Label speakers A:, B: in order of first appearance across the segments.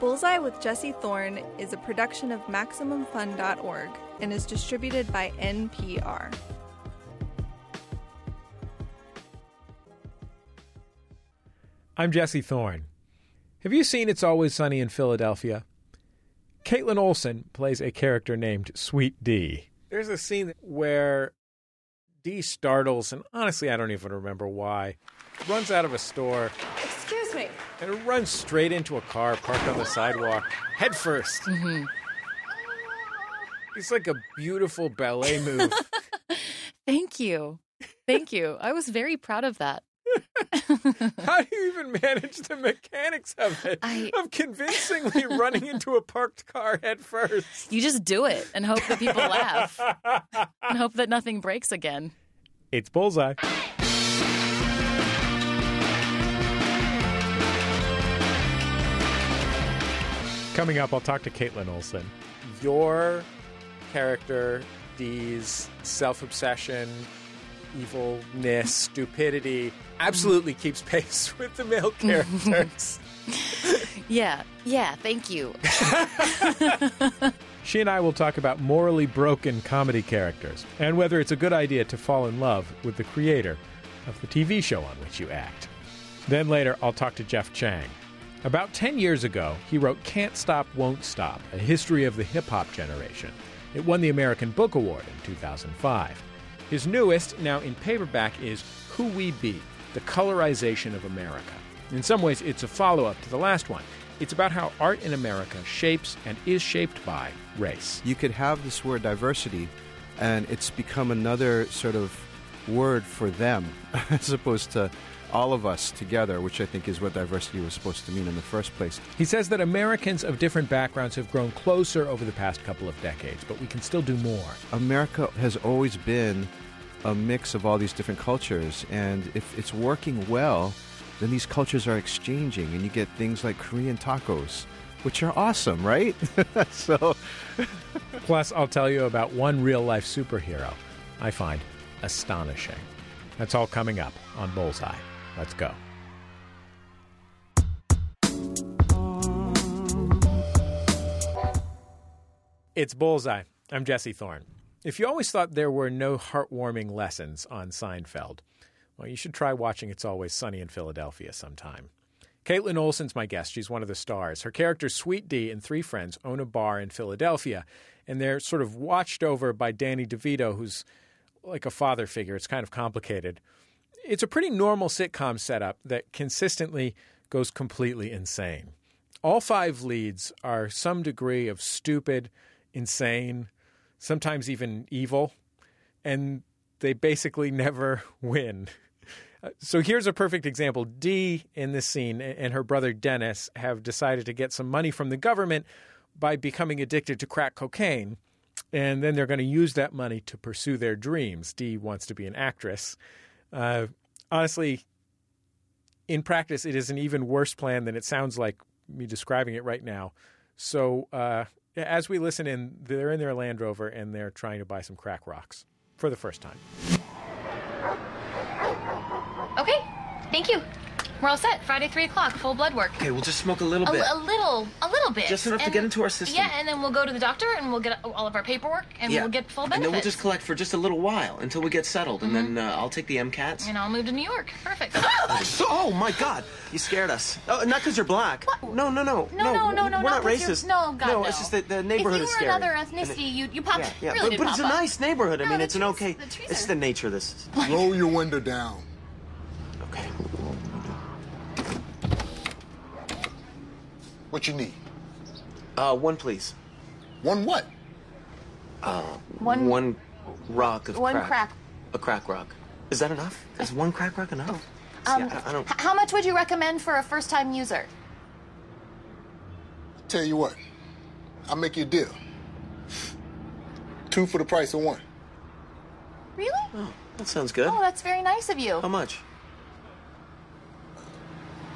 A: Bullseye with Jesse Thorne is a production of MaximumFun.org and is distributed by NPR.
B: I'm Jesse Thorne. Have you seen It's Always Sunny in Philadelphia? Kaitlin Olson plays a character named Sweet Dee. There's a scene where Dee startles, and honestly, I don't even remember why, runs out of a store
C: Excuse me.
B: And it runs straight into a car parked on the sidewalk, head 1st
D: Mm-hmm.
B: It's like a beautiful ballet move.
D: Thank you. Thank you. I was very proud of that.
B: How do you even manage the mechanics of it?
D: I-
B: of convincingly running into a parked car head first.
D: You just do it and hope that people laugh and hope that nothing breaks again.
B: It's Bullseye. Coming up, I'll talk to Kaitlin Olson. Your character, Dee's self obsession, evilness, stupidity, absolutely keeps pace with the male characters.
D: Yeah. Yeah. Thank you.
B: She and I will talk about morally broken comedy characters and whether it's a good idea to fall in love with the creator of the TV show on which you act. Then later, I'll talk to Jeff Chang. About 10 years ago, he wrote Can't Stop, Won't Stop, a history of the hip hop generation. It won the American Book Award in 2005. His newest, now in paperback, is Who We Be The Colorization of America. In some ways, it's a follow up to the last one. It's about how art in America shapes and is shaped by race.
E: you could have this word diversity and it's become another sort of word for them as opposed to all of us together which i think is what diversity was supposed to mean in the first place
B: He says that Americans of different backgrounds have grown closer over the past couple of decades, but we can still do more.
E: america has always been a mix of all these different cultures and if it's working well then these cultures are exchanging and you get things like korean tacos which are awesome right so
B: Plus, I'll tell you about one real life superhero I find astonishing. That's all coming up on Bullseye. Let's go. It's Bullseye. I'm Jesse Thorne. If you always thought there were no heartwarming lessons on Seinfeld, well, you should try watching It's Always Sunny in Philadelphia sometime. Kaitlin Olson's my guest. She's one of the stars. Her character, Sweet Dee, and three friends own a bar in Philadelphia, and they're sort of watched over by Danny DeVito, who's like a father figure. It's kind of complicated. It's a pretty normal sitcom setup that consistently goes completely insane. All five leads are some degree of stupid, insane, sometimes even evil, and they basically never win. Uh, So here's a perfect example. Dee in this scene and her brother Dennis have decided to get some money from the government by becoming addicted to crack cocaine. And then they're going to use that money to pursue their dreams. Dee wants to be an actress. Uh, honestly, in practice, it is an even worse plan than it sounds like me describing it right now. So uh, as we listen in, they're in their Land Rover and they're trying to buy some crack rocks for the first time.
F: Okay, thank you. We're all set. Friday, three o'clock. Full blood work.
G: Okay, we'll just smoke a little
F: A,
G: bit.
F: a little, a little bit.
G: Just enough to get into our system.
F: Yeah, and then we'll go to the doctor and we'll get all of our paperwork and
G: yeah.
F: we'll get full
G: And then we'll just collect for just a little while until we get settled, and then uh, I'll take the MCATs.
F: and I'll move to New York. Perfect.
G: So, oh my God! You scared us. Oh, not because you're black. No, no, no,
F: No, no, no, no,
G: We're
F: not
G: not
F: 'cause
G: racist.
F: no, God,
G: no.
F: no.
G: It's just that the neighborhood is scary.
F: if you were another
G: And it-
F: ethnicity, you you popped.
G: yeah, yeah.
F: Really
G: but
F: did
G: but it's a nice neighborhood. I mean, it's an okay. It's the nature of this.
H: Roll your window down.
G: Okay.
H: What you need?
G: Uh, one please.
H: One what?
F: Uh, One,
G: One rock of
F: one
G: crack.
F: crack.
G: A crack rock. Is that enough? Is one crack rock enough? See,
F: Um,
G: I, I don't.
F: how much would you recommend for a first-time user?
H: Tell you what. I'll make you a deal. Two for the price of one.
F: Really?
G: Oh, That sounds good.
F: Oh, that's very nice of you.
G: How much?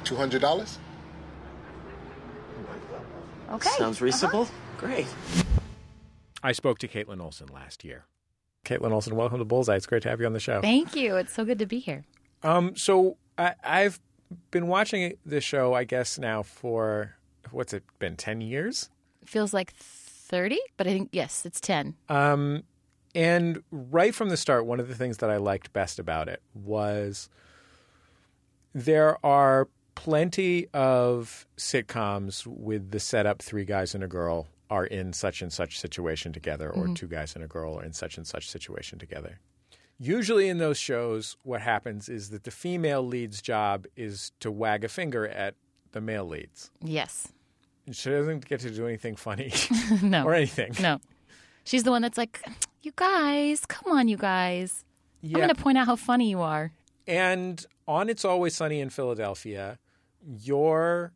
H: Two hundred dollars?
F: Okay.
G: Sounds reasonable. Great.
B: I spoke to Kaitlin Olson last year. Kaitlin Olson, welcome to Bullseye. It's great to have you on the show.
D: Thank you. It's so good to be here.
B: Um, so I, I've been watching this show, I guess, now for what's it been, 10 years?
D: Feels like 30, but I think, yes, it's 10.
B: Um, and right from the start, one of the things that I liked best about it was there are plenty of sitcoms with the setup three guys and a girl are in such and such situation together, or mm-hmm. two guys and a girl are in such and such situation together. Usually in those shows, what happens is that the female lead's job is to wag a finger at the male leads.
D: Yes.
B: She doesn't get to do anything funny
D: no.
B: or anything.
D: No. She's the one that's like, you guys, come on, you guys. I'm going to point out how funny you are.
B: And on It's Always Sunny in Philadelphia, your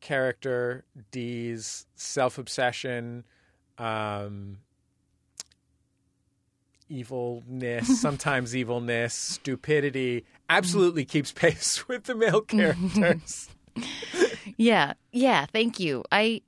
B: character, Dee's self obsession, um, evilness, sometimes evilness, stupidity, absolutely keeps pace with the male characters.
D: Yeah, yeah. Thank you. I,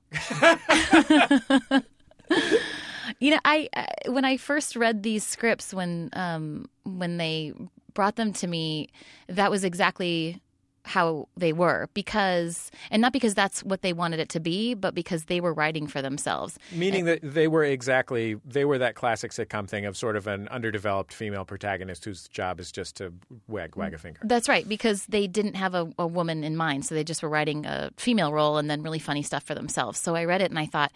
D: you know, I uh, when I first read these scripts when um when they brought them to me, that was exactly how they were because and not because that's what they wanted it to be but because they were writing for themselves
B: Meaning that they were exactly, they were that classic sitcom thing of sort of an underdeveloped female protagonist whose job is just to wag, wag a finger.
D: That's right, because they didn't have a, a woman in mind. So they just were writing a female role and then really funny stuff for themselves. So I read it and I thought,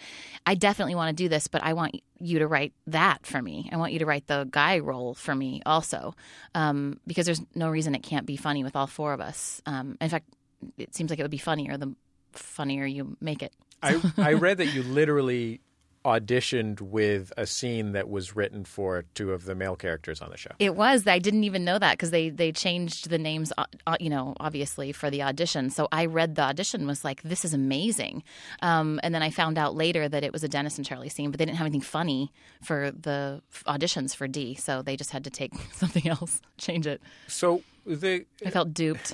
D: I definitely want to do this, but I want you to write that for me. I want you to write the guy role for me also, um, because there's no reason it can't be funny with all four of us. Um, in fact, it seems like it would be funnier the funnier you make it.
B: I, I read that you literally auditioned with a scene that was written for two of the male characters on the show.
D: It was. I didn't even know that because they they changed the names, uh, uh, you know, obviously for the audition. So I read the audition was like, this is amazing. Um, and then I found out later that it was a Dennis and Charlie scene, but they didn't have anything funny for the auditions for Dee. So they just had to take something else, change it.
B: So the
D: I felt duped.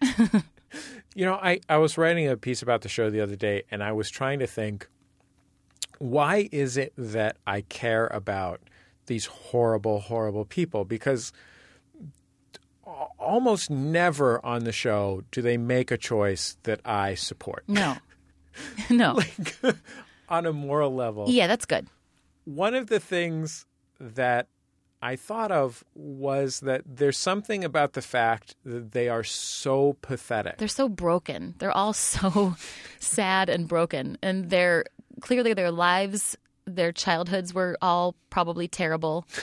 B: you know, I, I was writing a piece about the show the other day and I was trying to think why is it that I care about these horrible, horrible people? Because almost never on the show do they make a choice that I support
D: No, no.
B: on a moral level.
D: yeah, that's good.
B: one of the things that I thought of was that there's something about the fact that they are so pathetic.
D: They're so broken. They're all so sad and broken. And they're clearly their lives, their childhoods were all probably terrible.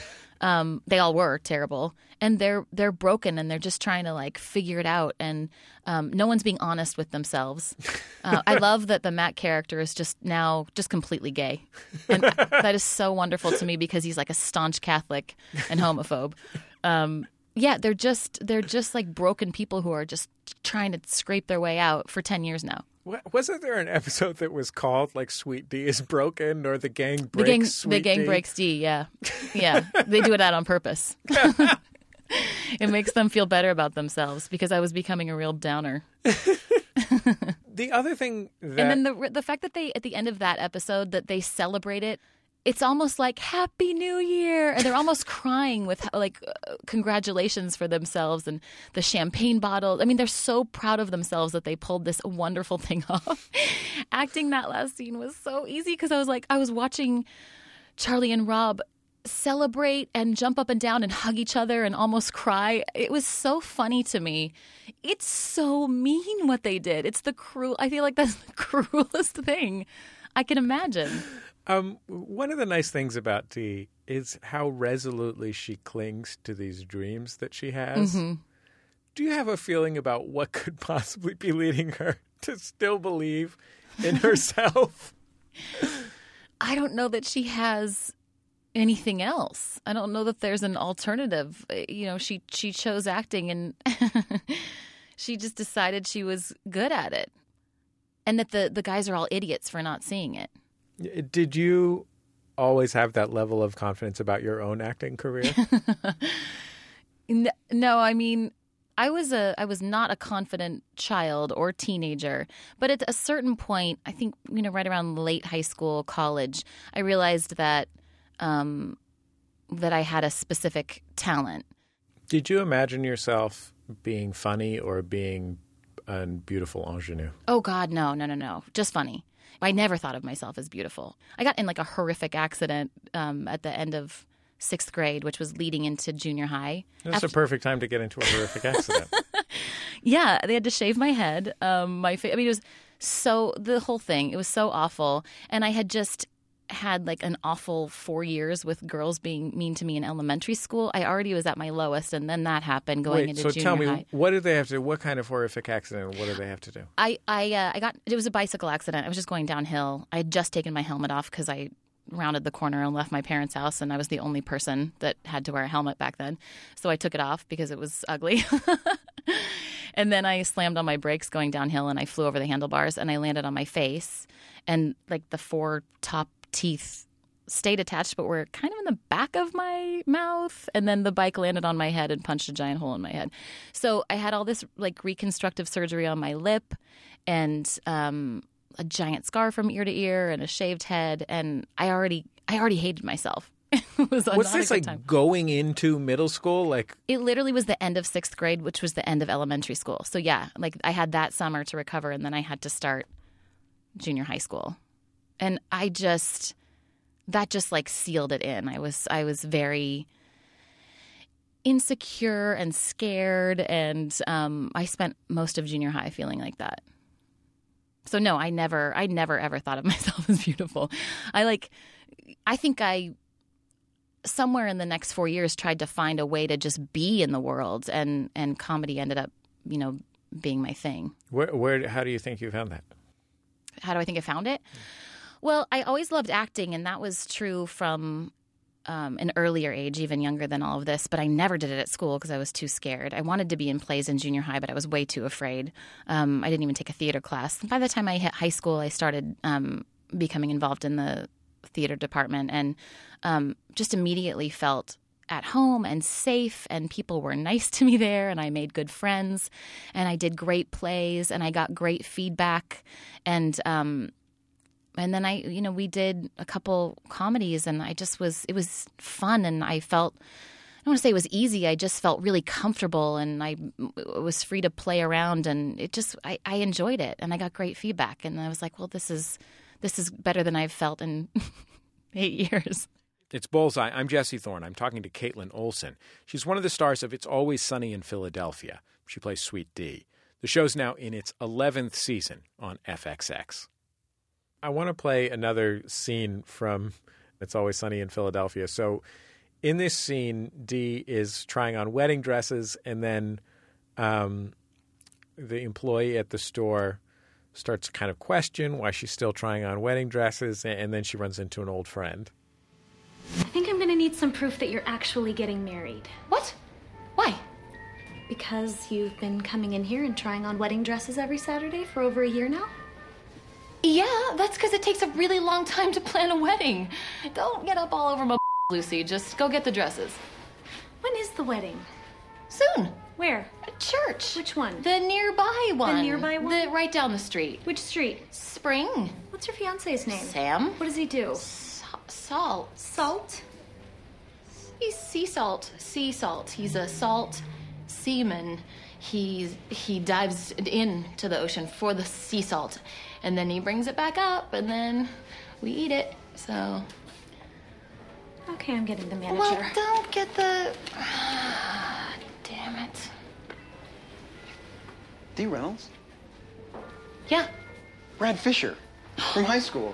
D: Um, they all were terrible, and they're they're broken, and they're just trying to like figure it out. And um, no one's being honest with themselves. Uh, I love that the Mac character is just now just completely gay, and that is so wonderful to me because he's like a staunch Catholic and homophobe. Um, yeah, they're just they're just like broken people who are just trying to scrape their way out for ten years now.
B: Wa- Wasn't there an episode that was called like "Sweet Dee is Broken" or "The Gang
D: The
B: Breaks"?
D: gang,
B: Sweet
D: the gang
B: Dee?
D: breaks Dee. Yeah, yeah, they do it out on purpose. it makes them feel better about themselves because I was becoming a real downer.
B: The other thing that
D: and then the the fact that they at the end of that episode that they celebrate it. It's almost like Happy New Year, and they're almost crying with like uh, congratulations for themselves and the champagne bottle. I mean, they're so proud of themselves that they pulled this wonderful thing off. Acting that last scene was so easy because I was like, I was watching Charlie and Rob celebrate and jump up and down and hug each other and almost cry. It was so funny to me. It's so mean what they did. It's the cruel. I feel like that's the cruelest thing I can imagine.
B: Um, one of the nice things about Dee is how resolutely she clings to these dreams that she has.
D: Mm-hmm.
B: Do you have a feeling about what could possibly be leading her to still believe in herself?
D: I don't know that she has anything else. I don't know that there's an alternative. Uh, You know, she she chose acting and she just decided she was good at it. And that the the guys are all idiots for not seeing it.
B: Did you always have that level of confidence about your own acting career?
D: No, I mean, I was a I was not a confident child or teenager, but at a certain point, I think you know, right around late high school, college, I realized that um, that I had a specific talent.
B: Did you imagine yourself being funny or being a beautiful ingenue.
D: Oh God, no, no, no, no. Just funny. I never thought of myself as beautiful. I got in like a horrific accident um, at the end of sixth grade, which was leading into junior high.
B: That's a perfect time to get into a horrific accident.
D: Yeah, they had to shave my head. Um, my fa- I mean, it was so the whole thing. It was so awful, and I had just had like an awful four years with girls being mean to me in elementary school. I already was at my lowest, and then that happened going
B: Wait,
D: into
B: so
D: junior
B: tell me,
D: high.
B: what did they have to do? What kind of horrific accident? What did they have to do?
D: I I uh, I got it was a bicycle accident. I was just going downhill. I had just taken my helmet off because I rounded the corner and left my parents' house, and I was the only person that had to wear a helmet back then. So I took it off because it was ugly. and then I slammed on my brakes going downhill, and I flew over the handlebars, and I landed on my face, and like the four top teeth stayed attached but were kind of in the back of my mouth and then the bike landed on my head and punched a giant hole in my head so i had all this like reconstructive surgery on my lip and um, a giant scar from ear to ear and a shaved head and i already i already hated myself it was
B: What's this like
D: time.
B: going into middle school? Like,
D: It literally was the end of sixth grade, which was the end of elementary school. So yeah, like I had that summer to recover, and then I had to start junior high school, and I just that just like sealed it in. I was I was very insecure and scared, and um, I spent most of junior high feeling like that. So no, I never, I never ever thought of myself as beautiful. I like, I think I somewhere in the next four years tried to find a way to just be in the world and and comedy ended up you know being my thing
B: where, where? How do you think you found that?
D: how do i think i found it well i always loved acting and that was true from um, an earlier age even younger than all of this but i never did it at school because i was too scared. I wanted to be in plays in junior high but i was way too afraid. Um, i didn't even take a theater class. By the time i hit high school i started um, becoming involved in the theater department and um, just immediately felt at home and safe and people were nice to me there and I made good friends and I did great plays and I got great feedback and um and then I you know we did a couple comedies and I just was it was fun and I felt I don't want to say it was easy. I just felt really comfortable and I was free to play around and it just I, I enjoyed it and I got great feedback and I was like, well, this is this is better than I've felt in eight years.
B: It's Bullseye. I'm Jesse Thorne. I'm talking to Kaitlin Olson. She's one of the stars of It's Always Sunny in Philadelphia. She plays Sweet Dee. The show's now in its 11th season on FXX. I want to play another scene from It's Always Sunny in Philadelphia. So, in this scene, Dee is trying on wedding dresses, and then um, the employee at the store starts to kind of question why she's still trying on wedding dresses, and then she runs into an old friend.
C: I think I'm gonna need some proof that you're actually getting married.
F: What? Why?
C: Because you've been coming in here and trying on wedding dresses every Saturday for over a year now?
F: Yeah, that's because it takes a really long time to plan a wedding. Don't get up all over my Lucy. Just go get the dresses.
C: When is the wedding?
F: Soon.
C: Where?
F: At church.
C: Which one?
F: The nearby one.
C: The nearby one?
F: The right down the street.
C: Which street?
F: Spring.
C: What's your fiance's name?
F: Sam.
C: What does he do?
F: S- salt.
C: Salt?
F: He's sea salt. Sea salt. He's a salt seaman. He's he dives into the ocean for the sea salt, and then he brings it back up, and then we eat it. So
C: Okay, I'm getting the manager.
F: well, don't get the. Damn it.
G: Dee. Reynolds?
F: Yeah,
G: Brad Fisher from high school.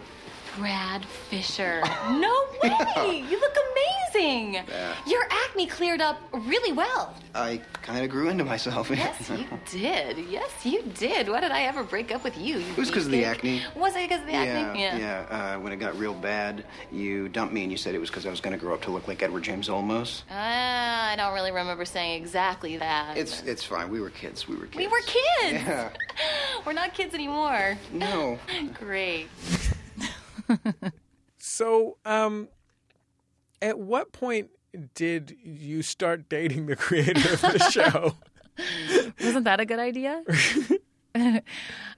F: Brad Fisher. No way! You look amazing. Your acne cleared up really well.
G: I kind of grew into myself.
F: Yes, you did. Yes, you did. Why did I ever break up with you? you
I: It was 'cause of the acne.
F: Was it because of the acne?
I: Yeah, yeah. Uh, when it got real bad, you dumped me and you said it was because I was going to grow up to look like Edward James Olmos.
F: Ah, I don't really remember saying exactly that.
I: It's it's fine. We were kids. We were kids.
F: we were kids.
I: Yeah.
F: We're not kids anymore.
I: No.
F: Great.
B: So, um, at what point did you start dating the creator of the show?
D: Wasn't that a good idea?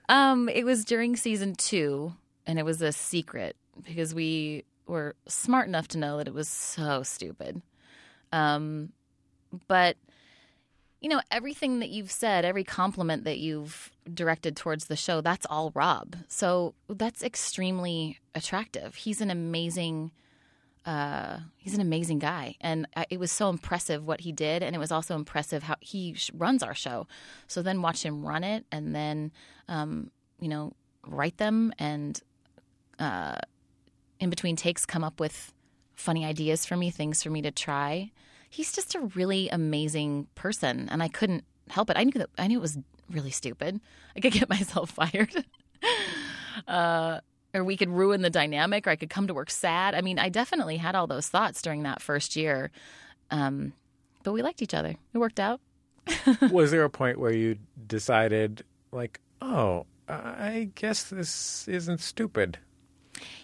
D: um, it was during season two, and it was a secret because we were smart enough to know that it was so stupid. Um, but you know, everything that you've said, every compliment that you've directed towards the show, that's all Rob. So that's extremely attractive. He's an amazing. Uh, he's an amazing guy, and I, it was so impressive what he did, and it was also impressive how he sh- runs our show. So then watch him run it, and then um, you know write them, and uh, in between takes come up with funny ideas for me, things for me to try. He's just a really amazing person, and I couldn't help it. I knew that I knew it was really stupid. I could get myself fired. uh, or we could ruin the dynamic, or I could come to work sad. I mean, I definitely had all those thoughts during that first year. Um, but we liked each other. It worked out.
B: Was there a point where you decided, like, oh, I guess this isn't stupid?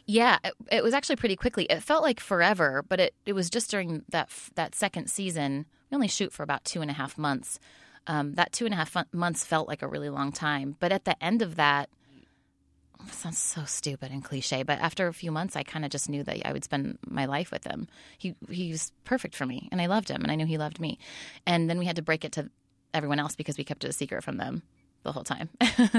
D: Yeah, it, it was actually pretty quickly. It felt like forever, but it, it was just during that that second season. We only shoot for about two and a half months. Um, that two and a half months felt like a really long time. But at the end of that, sounds so stupid and cliche, but after a few months, I kind of just knew that I would spend my life with him. He he was perfect for me, and I loved him, and I knew he loved me. And then we had to break it to everyone else because we kept it a secret from them the whole time,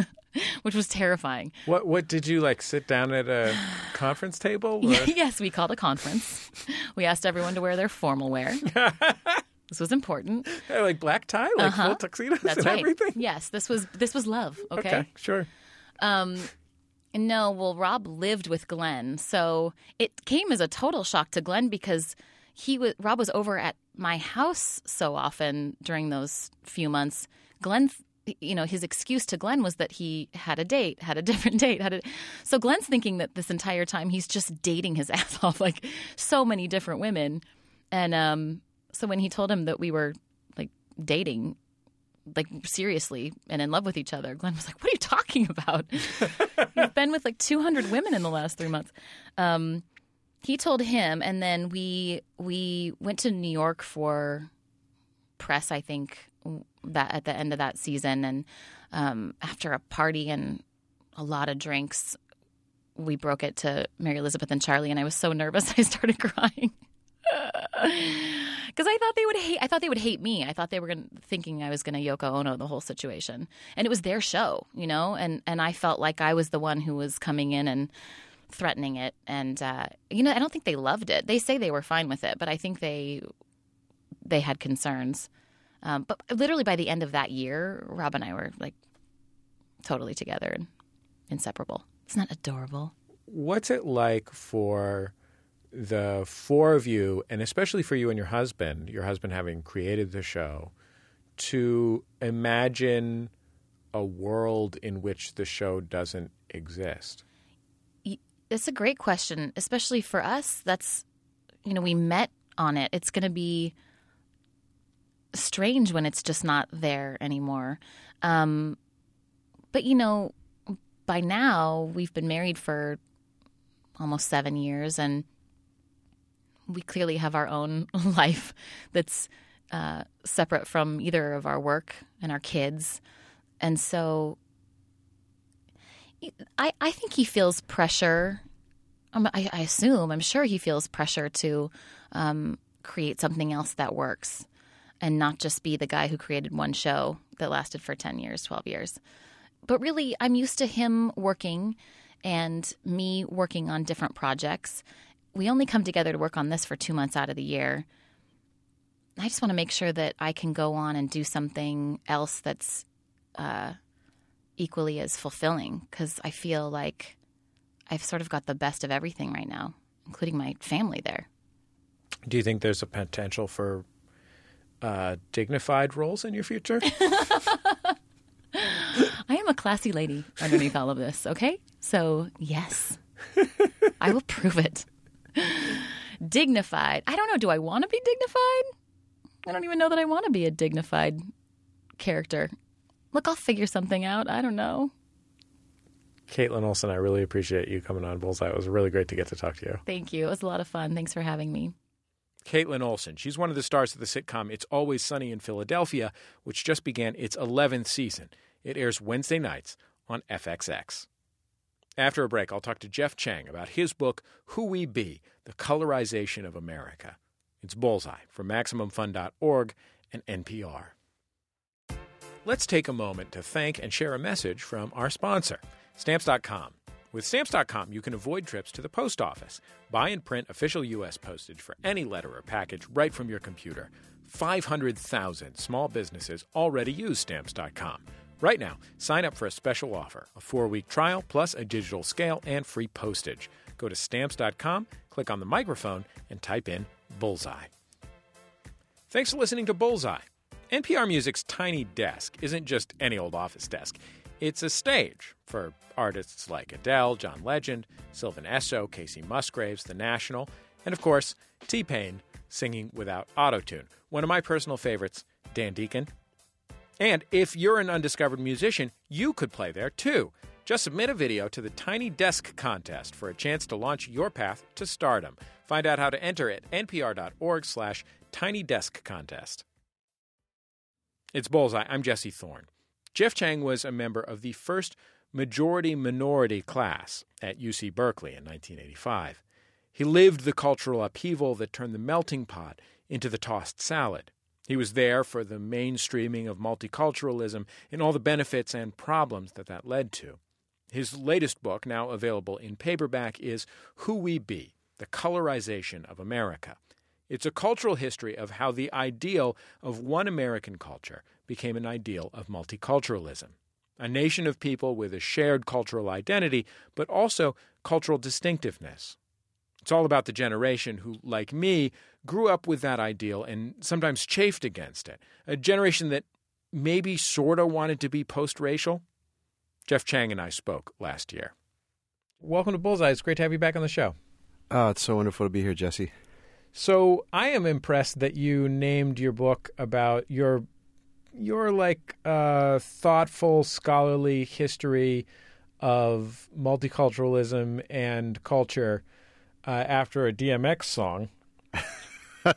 D: which was terrifying.
B: What what did you like? Sit down at a conference table?
D: yes, we called a conference. We asked everyone to wear their formal wear. This was important.
B: like black tie, like uh-huh. full tuxedos
D: That's
B: and
D: right.
B: everything.
D: Yes, this was this was love. Okay,
B: okay sure.
D: Um, no, well, Rob lived with Glenn, so it came as a total shock to Glenn because he was Rob was over at my house so often during those few months. Glenn, you know, his excuse to Glenn was that he had a date, had a different date, had a. So Glenn's thinking that this entire time he's just dating his ass off, like so many different women, and um, so when he told him that we were like dating, like seriously and in love with each other, Glenn was like, "What are you talking about? You've been with like 200 women in the last three months." Um, he told him, and then we we went to New York for press. I think that at the end of that season, and um, after a party and a lot of drinks, we broke it to Mary Elizabeth and Charlie, and I was so nervous I started crying because I thought they would hate. I thought they would hate me. I thought they were gonna, thinking I was going to Yoko Ono the whole situation, and it was their show, you know. And and I felt like I was the one who was coming in and threatening it. And uh, you know, I don't think they loved it. They say they were fine with it, but I think they they had concerns. Um, but literally by the end of that year, Rob and I were like totally together and inseparable. Isn't that adorable?
B: What's it like for the four of you, and especially for you and your husband, your husband having created the show, to imagine a world in which the show doesn't exist?
D: It's a great question, especially for us. That's, you know, we met on it. It's going to be strange when it's just not there anymore. Um, but, you know, by now we've been married for almost seven years and we clearly have our own life that's uh, separate from either of our work and our kids. And so I, I think he feels pressure. Um, I, I, assume, I'm sure he feels pressure to um, create something else that works and not just be the guy who created one show that lasted for 10 years, 12 years. But really, I'm used to him working and me working on different projects we only come together to work on this for two months out of the year. I just want to make sure that I can go on and do something else that's uh, equally as fulfilling because I feel like I've sort of got the best of everything right now, including my family there.
B: Do you think there's a potential for uh, dignified roles in your future?
D: I am a classy lady underneath all of this, okay? So, yes, I will prove it dignified. I don't know. Do I want to be dignified? I don't even know that I want to be a dignified character. Look, I'll figure something out. I don't know.
B: Kaitlin Olson, I really appreciate you coming on Bullseye. It was really great to get to talk to you.
D: Thank you. It was a lot of fun. Thanks for having me.
B: Kaitlin Olson. She's one of the stars of the sitcom It's Always Sunny in Philadelphia, which just began its 11th season. It airs Wednesday nights on FXX. After a break, I'll talk to Jeff Chang about his book, Who We Be The Colorization of America. It's Bullseye from MaximumFun.org and NPR. let's take a moment to thank and share a message from our sponsor, Stamps.com. With Stamps.com, you can avoid trips to the post office. Buy and print official U.S. postage for any letter or package right from your computer. 500,000 small businesses already use Stamps.com. Right now, sign up for a special offer a four week trial plus a digital scale and free postage. Go to Stamps.com, click on the microphone, and type in Bullseye. Thanks for listening to Bullseye. NPR Music's Tiny Desk isn't just any old office desk. It's a stage for artists like Adele, John Legend, Sylvan Esso, Kacey Musgraves, The National, and of course, T Pain singing without autotune. One of my personal favorites, Dan Deacon. And if you're an undiscovered musician, you could play there too. Just submit a video to the Tiny Desk contest for a chance to launch your path to stardom. Find out how to enter at npr.org slash tinydeskcontest. It's Bullseye. I'm Jesse Thorne. Jeff Chang was a member of the first majority minority class at UC Berkeley in 1985. He lived the cultural upheaval that turned the melting pot into the tossed salad. He was there for the mainstreaming of multiculturalism and all the benefits and problems that that led to. His latest book, now available in paperback, is Who We Be The Colorization of America. It's a cultural history of how the ideal of one American culture became an ideal of multiculturalism. A nation of people with a shared cultural identity, but also cultural distinctiveness. It's all about the generation who, like me, grew up with that ideal and sometimes chafed against it. A generation that maybe sort of wanted to be post racial. Jeff Chang and I spoke last year. Welcome to Bullseye. It's great to have you back on the show.
E: Oh, it's so wonderful to be here, Jesse.
B: So I am impressed that you named your book about your your like uh, thoughtful scholarly history of multiculturalism and culture uh, after a DMX song.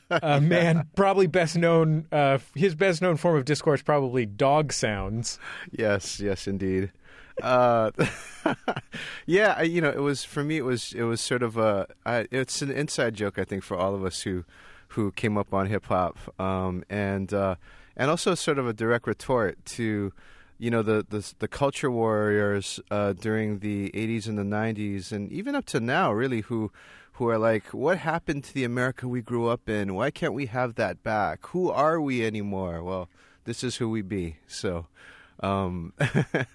B: A man probably best known uh, his best known form of discourse probably dog sounds.
E: Yes, yes, indeed. Uh, yeah, I, you know, it was for me. It was it was sort of a. I, it's an inside joke, I think, for all of us who who came up on hip hop, um, and uh, and also sort of a direct retort to you know the the, the culture warriors uh, during the 80s and the 90s, and even up to now, really, who who are like, what happened to the America we grew up in? Why can't we have that back? Who are we anymore? Well, this is who we be. So. Um,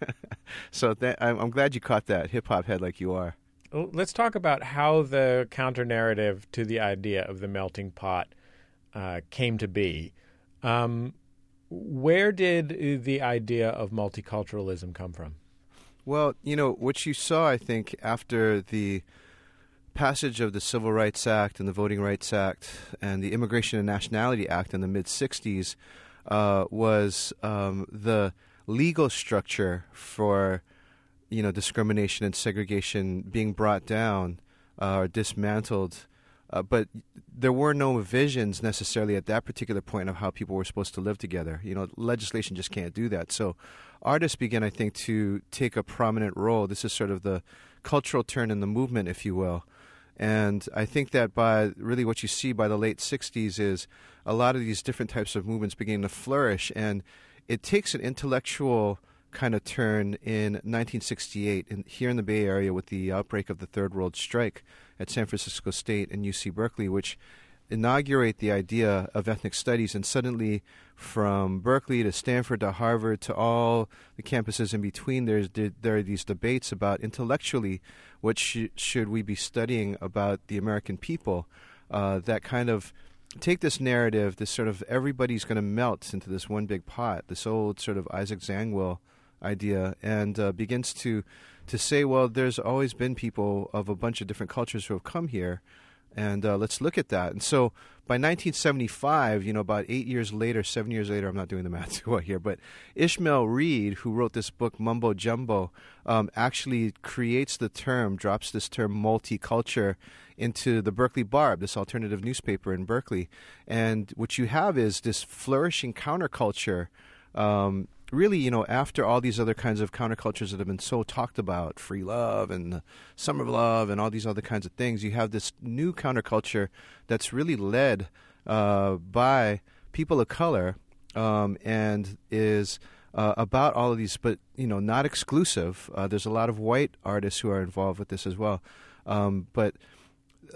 E: so I'm, I'm glad you caught that hip hop head like you are.
B: Let's talk about how the counter narrative to the idea of the melting pot uh, came to be. Um, where did the idea of multiculturalism come from?
E: Well, you know, what you saw, I think, after the passage of the Civil Rights Act and the Voting Rights Act and the Immigration and Nationality Act in the mid 60s uh, was um, the legal structure for you know discrimination and segregation being brought down uh, or dismantled. Uh, but there were no visions necessarily at that particular point of how people were supposed to live together. You know, legislation just can't do that. So artists began, I think, to take a prominent role. This is sort of the cultural turn in the movement, if you will. And I think that by really what you see by the late 60s is a lot of these different types of movements beginning to flourish. And it takes an intellectual kind of turn in 1968 in, here in the Bay Area with the outbreak of the Third World Strike at San Francisco State and UC Berkeley, which inaugurate the idea of ethnic studies. And suddenly, from Berkeley to Stanford to Harvard to all the campuses in between, there's there are these debates about intellectually what sh- should we be studying about the American people. Uh, that kind of take this narrative, this sort of everybody's going to melt into this one big pot, this old sort of Isaac Zangwill idea, and uh, begins to to say, well, there's always been people of a bunch of different cultures who have come here, and uh, let's look at that. And so by 1975, you know, about eight years later, seven years later, I'm not doing the math too well here, but Ishmael Reed, who wrote this book, Mumbo Jumbo, um, actually creates the term, drops this term multiculture into the Berkeley Barb, this alternative newspaper in Berkeley. And what you have is this flourishing counterculture. Um, really, you know, after all these other kinds of countercultures that have been so talked about, free love and summer of love and all these other kinds of things, you have this new counterculture that's really led uh, by people of color um, and is uh, about all of these, but you know, not exclusive. Uh, there's a lot of white artists who are involved with this as well, um, but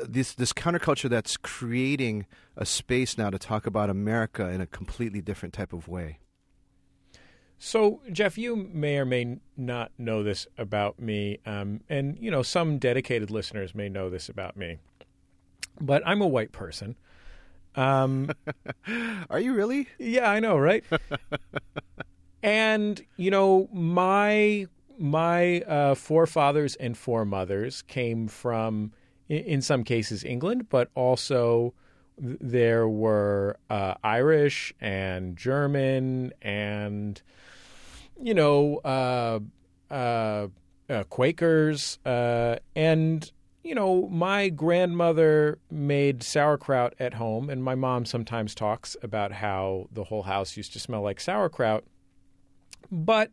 E: this this counterculture that's creating a space now to talk about America in a completely different type of way.
B: So, Jeff, you may or may not know this about me, um, and you know some dedicated listeners may know this about me, but I'm a white person.
E: Um, Are you really?
B: Yeah, I know, right? and you know my my uh, forefathers and foremothers came from, in some cases, England, but also there were uh, Irish and German and you know, uh, uh, uh, Quakers, uh, and you know, my grandmother made sauerkraut at home, and my mom sometimes talks about how the whole house used to smell like sauerkraut. But,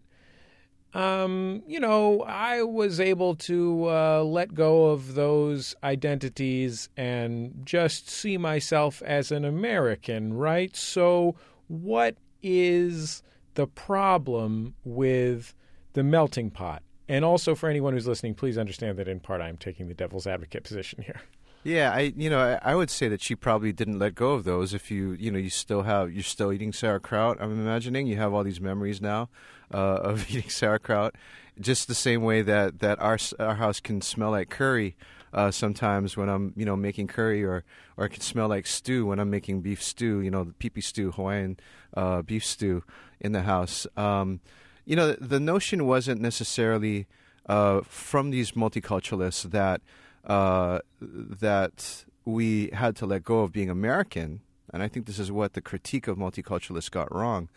B: um, you know, I was able to uh, let go of those identities and just see myself as an American, right? So, what is the problem with the melting pot. And also, for anyone who's listening, please understand that in part I'm taking the devil's advocate position here.
E: Yeah, I you know I, I, would say that she probably didn't let go of those. If you you know you still have you're still eating sauerkraut. I'm imagining you have all these memories now uh, of eating sauerkraut, just the same way that that our our house can smell like curry uh, sometimes when I'm you know making curry, or or it can smell like stew when I'm making beef stew. You know, the pee stew, Hawaiian uh, beef stew in the house. Um, you know, the, the, notion wasn't necessarily uh, from these multiculturalists that uh, that we had to let go of being American, and I think this is what the critique of multiculturalists got wrong.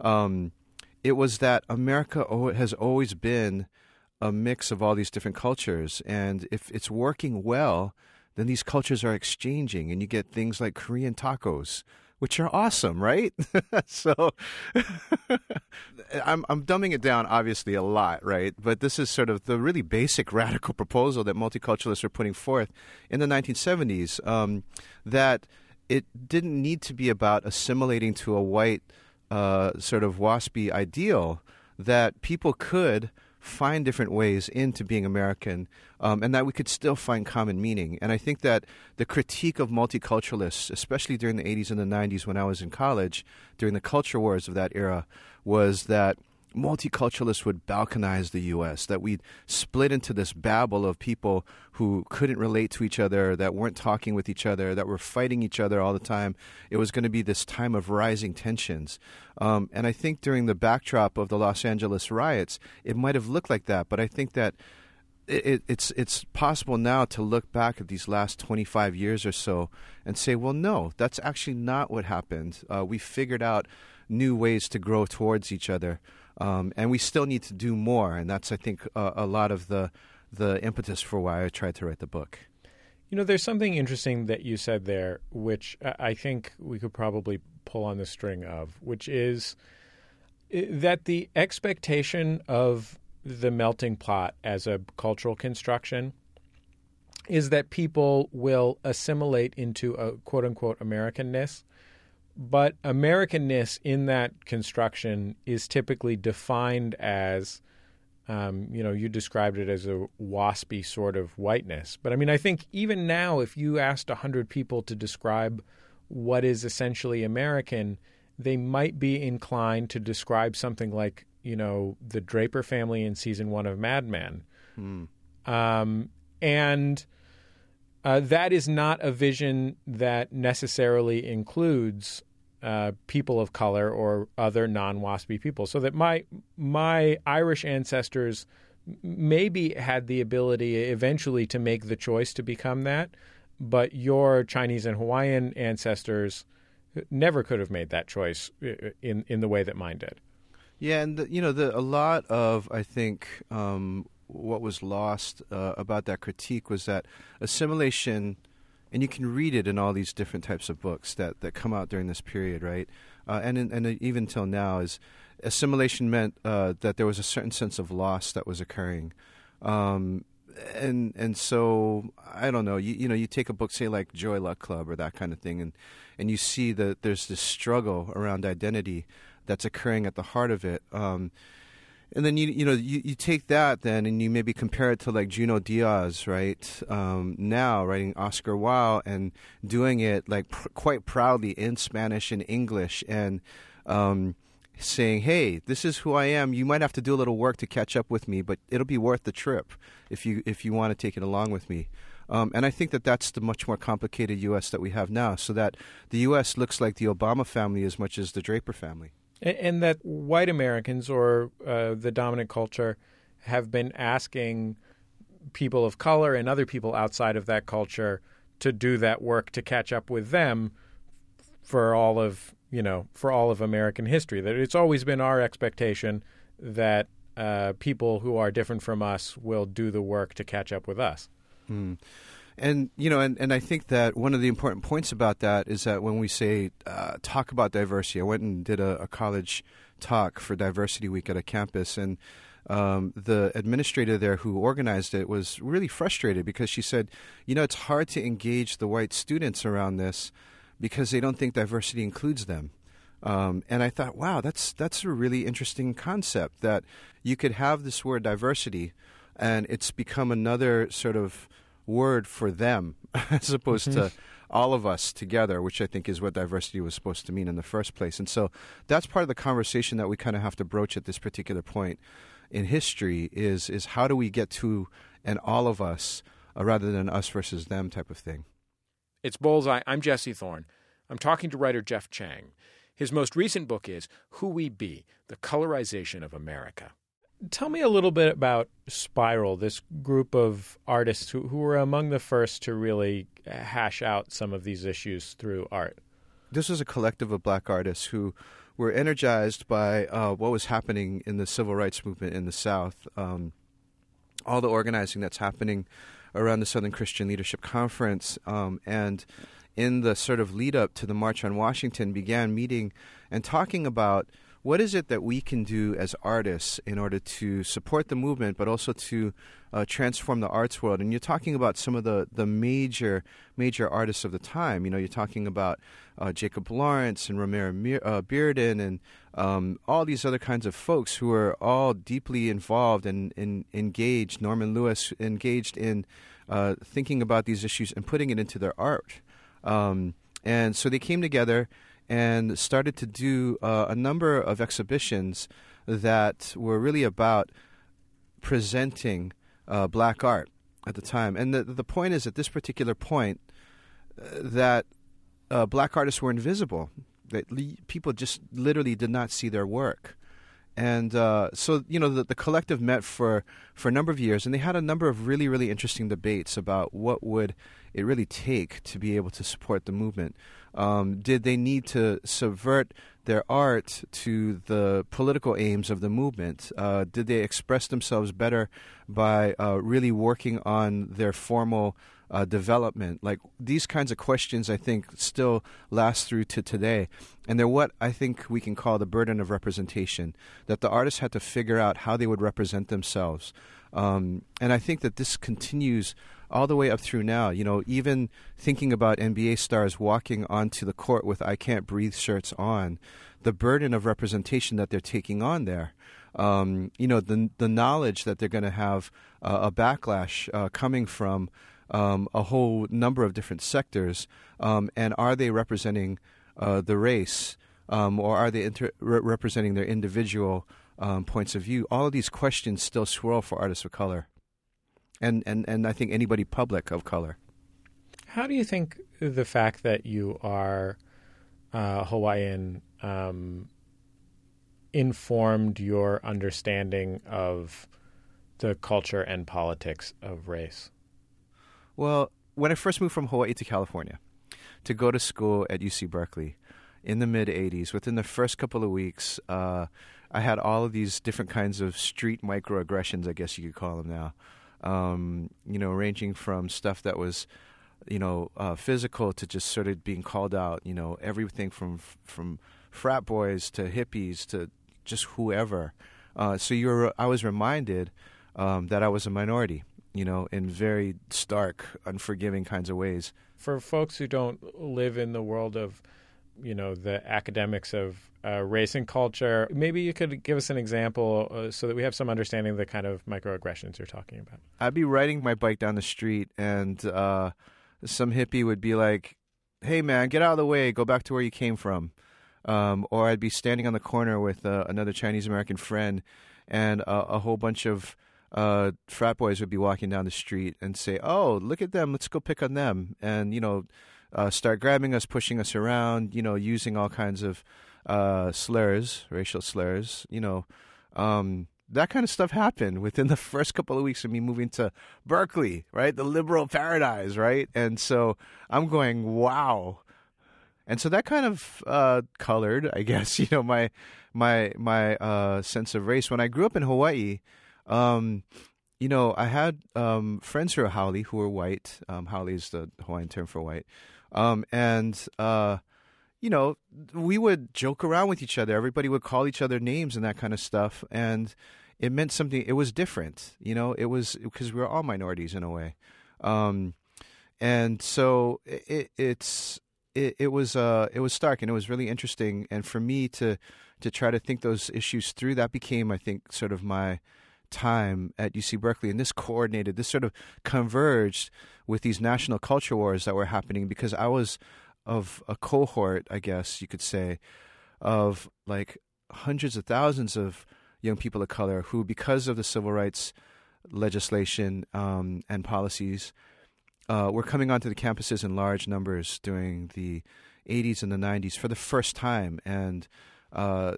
E: Um, it was that America has always been a mix of all these different cultures, and if it's working well, then these cultures are exchanging, and you get things like Korean tacos which are awesome, right? so I'm I'm dumbing it down obviously a lot, right? But this is sort of the really basic radical proposal that multiculturalists are putting forth in the 1970s um, that it didn't need to be about assimilating to a white uh, sort of waspy ideal that people could find different ways into being American, um, and that we could still find common meaning. And I think that the critique of multiculturalists, especially during the 80s and the 90s when I was in college, during the culture wars of that era, was that multiculturalists would balkanize the U.S., that we'd split into this babel of people who couldn't relate to each other, that weren't talking with each other, that were fighting each other all the time. It was going to be this time of rising tensions. Um, and I think during the backdrop of the Los Angeles riots, it might have looked like that, but I think that. It, it's it's possible now to look back at these last 25 years or so and say, well, no, that's actually not what happened. Uh, we figured out new ways to grow towards each other. Um, and we still need to do more, and that's I think uh, a lot of the the impetus for why I tried to write the book.
B: You know, there's something interesting that you said there, which I think we could probably pull on the string of, which is that the expectation of the melting pot as a cultural construction is that people will assimilate into a quote unquote Americanness but Americanness in that construction is typically defined as, um, you know, you described it as a waspy sort of whiteness. But I mean, I think even now, if you asked 100 people to describe what is essentially American, they might be inclined to describe something like, you know, the Draper family in season one of Mad Men. Hmm. Um, and uh, that is not a vision that necessarily includes uh, people of color or other non-waspy people. So that my my Irish ancestors maybe had the ability eventually to make the choice to become that, but your Chinese and Hawaiian ancestors never could have made that choice uh, in in the way that mine did.
E: Yeah, and the, you know, the, a lot of I think um, what was lost uh, about that critique was that assimilation and you can read it in all these different types of books that, that come out during this period, right? Uh, and and even till now, is assimilation meant uh, that there was a certain sense of loss that was occurring, um, and and so I don't know. You you know, you take a book, say like Joy Luck Club or that kind of thing, and and you see that there's this struggle around identity that's occurring at the heart of it. Um, and then you you know you, you take that then and you maybe compare it to like Junot Diaz right um, now writing Oscar Wao and doing it like pr- quite proudly in Spanish and English and um, saying hey this is who I am you might have to do a little work to catch up with me but it'll be worth the trip if you if you want to take it along with me um, and I think that that's the much more complicated U.S. that we have now so that the U.S. looks like the Obama family as much as the Draper family
B: and that white Americans or uh, the dominant culture have been asking people of color and other people outside of that culture to do that work to catch up with them for all of you know for all of American history. That it's always been our expectation that uh, people who are different from us will do the work to catch up with us.
E: Mm. And you know, and, and I think that one of the important points about that is that when we say uh, talk about diversity, I went and did a, a, college talk for Diversity Week at a campus, and um, the administrator there who organized it was really frustrated because she said, you know, it's hard to engage the white students around this because they don't think diversity includes them. Um, and I thought, wow, that's that's a really interesting concept that you could have this word diversity, and it's become another sort of word for them as opposed mm-hmm. to all of us together, which I think is what diversity was supposed to mean in the first place. And so that's part of the conversation that we kind of have to broach at this particular point in history is is how do we get to an all of us uh, rather than us versus them type of thing.
B: It's Bullseye. I'm Jesse Thorn. I'm talking to writer Jeff Chang. His most recent book is Who We Be The Colorization of America. Tell me a little bit about Spiral, this group of artists who, who were among the first to really hash out some of these issues through art.
E: This was a collective of black artists who were energized by uh, what was happening in the civil rights movement in the South. Um, all the organizing that's happening around the Southern Christian Leadership Conference um, and in the sort of lead up to the March on Washington began meeting and talking about what is it that we can do as artists in order to support the movement, but also to uh, transform the arts world? And you're talking about some of the, the major major artists of the time. You know, you're talking about uh, Jacob Lawrence and Romare uh, Bearden and um, all these other kinds of folks who are all deeply involved and, and engaged. Norman Lewis engaged in uh, thinking about these issues and putting it into their art. Um, and so they came together and started to do uh, a number of exhibitions that were really about presenting uh, black art at the time. And the, the point is, at this particular point, uh, that uh, black artists were invisible. That le- people just literally did not see their work. And uh, so, you know, the, the collective met for, for a number of years, and they had a number of really, really interesting debates about what would it really take to be able to support the movement. Um, did they need to subvert their art to the political aims of the movement? Uh, did they express themselves better by uh, really working on their formal uh, development? Like these kinds of questions, I think, still last through to today. And they're what I think we can call the burden of representation, that the artists had to figure out how they would represent themselves. Um, and I think that this continues all the way up through now. You know, even thinking about NBA stars walking onto the court with "I Can't Breathe" shirts on, the burden of representation that they're taking on there. Um, you know, the the knowledge that they're going to have uh, a backlash uh, coming from um, a whole number of different sectors, um, and are they representing uh, the race, um, or are they inter- re- representing their individual um, points of view? All of these questions still swirl for artists of color and, and, and I think anybody public of color.
B: How do you think the fact that you are uh, Hawaiian um, informed your understanding of the culture and politics of race?
E: Well, when I first moved from Hawaii to California to go to school at UC Berkeley in the mid 80s, within the first couple of weeks, uh, I had all of these different kinds of street microaggressions, I guess you could call them now um, you know, ranging from stuff that was, you know, uh, physical to just sort of being called out. You know, everything from from frat boys to hippies to just whoever. Uh, so you're, I was reminded um, that I was a minority. You know, in very stark, unforgiving kinds of ways.
B: For folks who don't live in the world of you know the academics of uh, race and culture. Maybe you could give us an example uh, so that we have some understanding of the kind of microaggressions you're talking about.
E: I'd be riding my bike down the street, and uh, some hippie would be like, "Hey, man, get out of the way. Go back to where you came from." Um, or I'd be standing on the corner with uh, another Chinese American friend, and a whole bunch of uh, frat boys would be walking down the street and say, "Oh, look at them! Let's go pick on them!" And you know, uh, start grabbing us, pushing us around. You know, using all kinds of uh, slurs, racial slurs. You know, um, that kind of stuff happened within the first couple of weeks of me moving to Berkeley, right, the liberal paradise, right. And so I'm going, wow. And so that kind of uh, colored, I guess, you know, my my my uh, sense of race. When I grew up in Hawaii, um, you know, I had um, friends who are haole who were white. Um, is the Hawaiian term for white, um, and uh, you know, we would joke around with each other. Everybody would call each other names and that kind of stuff, and it meant something. It was different, you know. It was because we were all minorities in a way, um, and so it, it's it, it was uh, it was stark and it was really interesting. And for me to to try to think those issues through, that became, I think, sort of my time at UC Berkeley, and this coordinated, this sort of converged with these national culture wars that were happening because I was of a cohort, I guess you could say, of like hundreds of thousands of young people of color who, because of the civil rights legislation um, and policies, uh, were coming onto the campuses in large numbers during the 80s and the 90s for the first time. And uh,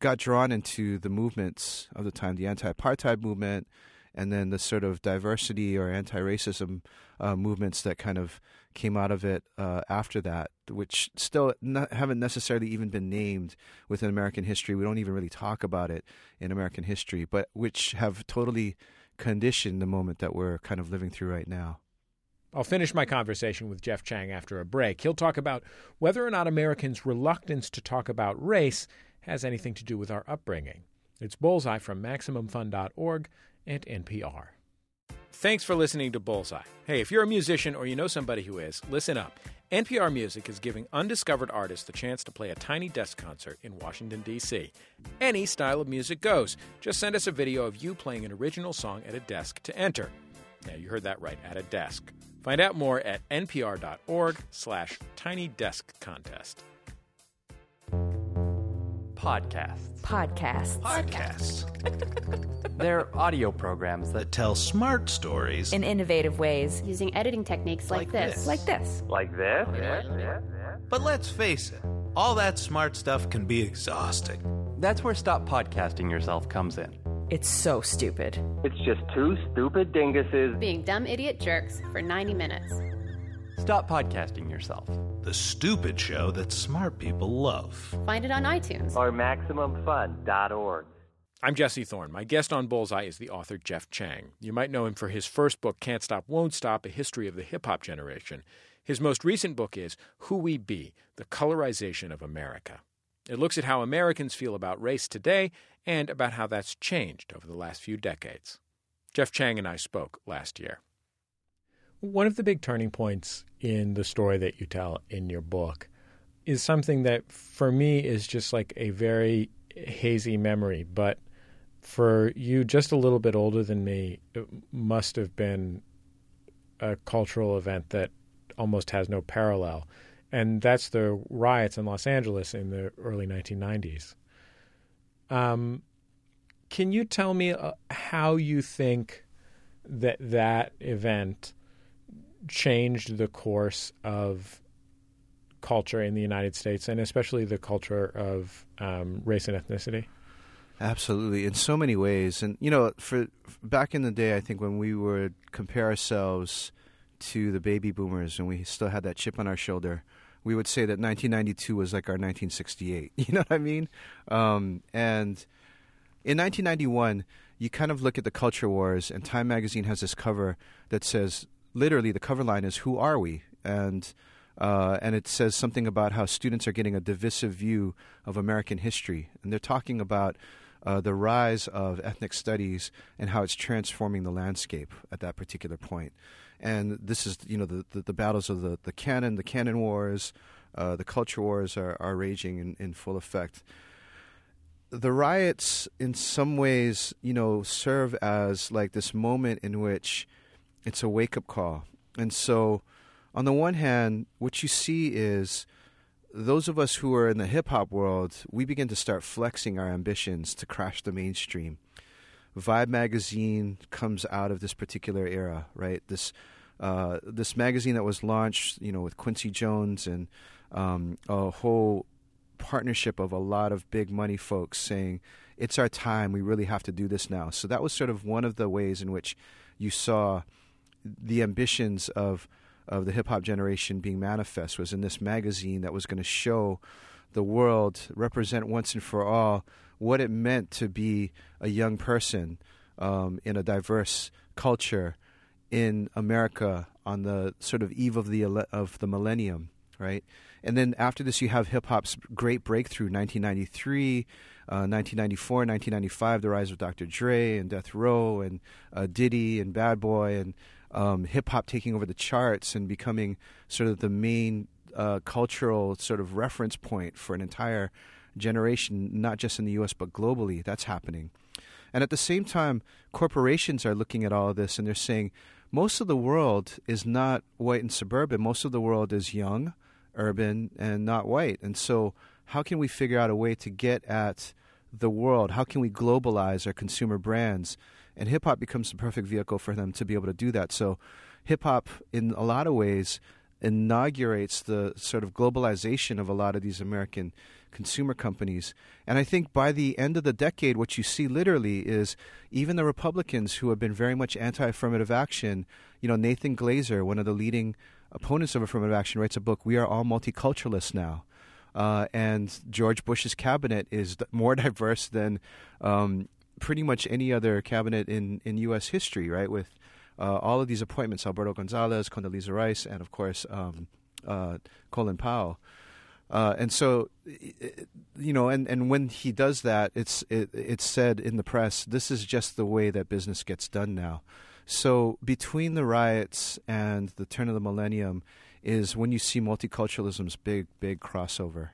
E: got drawn into the movements of the time, the anti-apartheid movement, and then the sort of diversity or anti-racism uh, movements that kind of came out of it uh, after that, which still not, haven't necessarily even been named within American history. We don't even really talk about it in American history, but which have totally conditioned the moment that we're kind of living through right now.
B: I'll finish my conversation with Jeff Chang after a break. He'll talk about whether or not Americans' reluctance to talk about race has anything to do with our upbringing. It's Bullseye from MaximumFun.org and NPR. Thanks for listening to Bullseye. Hey, if you're a musician or you know somebody who is, listen up. NPR Music is giving undiscovered artists the chance to play a tiny desk concert in Washington, D.C. Any style of music goes. Just send us a video of you playing an original song at a desk to enter. Now, you heard that right, at a desk. Find out more at npr.org slash tiny desk contest.
J: Podcasts.
K: Podcasts.
J: Podcasts. They're audio programs that
L: tell smart stories
K: in innovative ways
F: using editing techniques like,
L: like
F: this.
L: this.
K: Like this.
J: Like this?
L: Yeah, yeah, yeah. But let's face it, all that smart stuff can be exhausting.
J: That's where Stop Podcasting Yourself comes in.
K: It's so stupid.
M: It's just two stupid dinguses
F: being dumb idiot jerks for 90 minutes.
J: Stop podcasting yourself.
L: The stupid show that smart people love.
F: Find it on iTunes
M: or MaximumFun.org.
B: I'm Jesse Thorn. My guest on Bullseye is the author Jeff Chang. You might know him for his first book, Can't Stop, Won't Stop A History of the Hip Hop Generation. His most recent book is Who We Be The Colorization of America. It looks at how Americans feel about race today and about how that's changed over the last few decades. Jeff Chang and I spoke last year. One of the big turning points in the story that you tell in your book is something that for me is just like a very hazy memory, but for you, just a little bit older than me, it must have been a cultural event that almost has no parallel. And that's the riots in Los Angeles in the early 1990s. Um, can you tell me uh, how you think that that event changed the course of culture in the United States, and especially the culture of um, race and ethnicity?
E: Absolutely, in so many ways. And you know, for back in the day, I think when we would compare ourselves to the baby boomers, and we still had that chip on our shoulder, we would say that 1992 was like our 1968. You know what I mean? Um, and in 1991, you kind of look at the culture wars, and Time magazine has this cover that says, literally, the cover line is "Who are we?" and uh, and it says something about how students are getting a divisive view of American history, and they're talking about uh, the rise of ethnic studies and how it's transforming the landscape at that particular point. And this is, you know, the, the, the battles of the, the canon, the canon wars, uh, the culture wars are, are raging in, in full effect. The riots, in some ways, you know, serve as like this moment in which it's a wake up call. And so, on the one hand, what you see is those of us who are in the hip hop world, we begin to start flexing our ambitions to crash the mainstream. Vibe magazine comes out of this particular era, right? This uh, this magazine that was launched, you know, with Quincy Jones and um, a whole partnership of a lot of big money folks saying it's our time. We really have to do this now. So that was sort of one of the ways in which you saw the ambitions of of the hip hop generation being manifest was in this magazine that was going to show the world, represent once and for all what it meant to be a young person um, in a diverse culture in America on the sort of eve of the of the millennium, right? And then after this, you have hip hop's great breakthrough, 1993, uh, 1994, 1995, the rise of Dr. Dre and Death Row and uh, Diddy and Bad Boy and um, hip hop taking over the charts and becoming sort of the main uh, cultural sort of reference point for an entire generation, not just in the U.S. but globally. That's happening, and at the same time, corporations are looking at all of this and they're saying most of the world is not white and suburban. Most of the world is young, urban, and not white. And so, how can we figure out a way to get at the world? How can we globalize our consumer brands? and hip hop becomes the perfect vehicle for them to be able to do that. So, hip hop, in a lot of ways, inaugurates the sort of globalization of a lot of these American consumer companies. And I think by the end of the decade, what you see literally is even the Republicans who have been very much anti affirmative action, you know, Nathan Glazer, one of the leading opponents of affirmative action, writes a book, We Are All Multiculturalists Now. Uh, and George Bush's cabinet is more diverse than um, pretty much any other cabinet in, in U.S. history, right? With uh, all of these appointments Alberto Gonzales, Condoleezza Rice, and of course um, uh, Colin Powell. Uh, and so, you know, and, and when he does that, it's it, it's said in the press, this is just the way that business gets done now. So between the riots and the turn of the millennium is when you see multiculturalism's big, big crossover.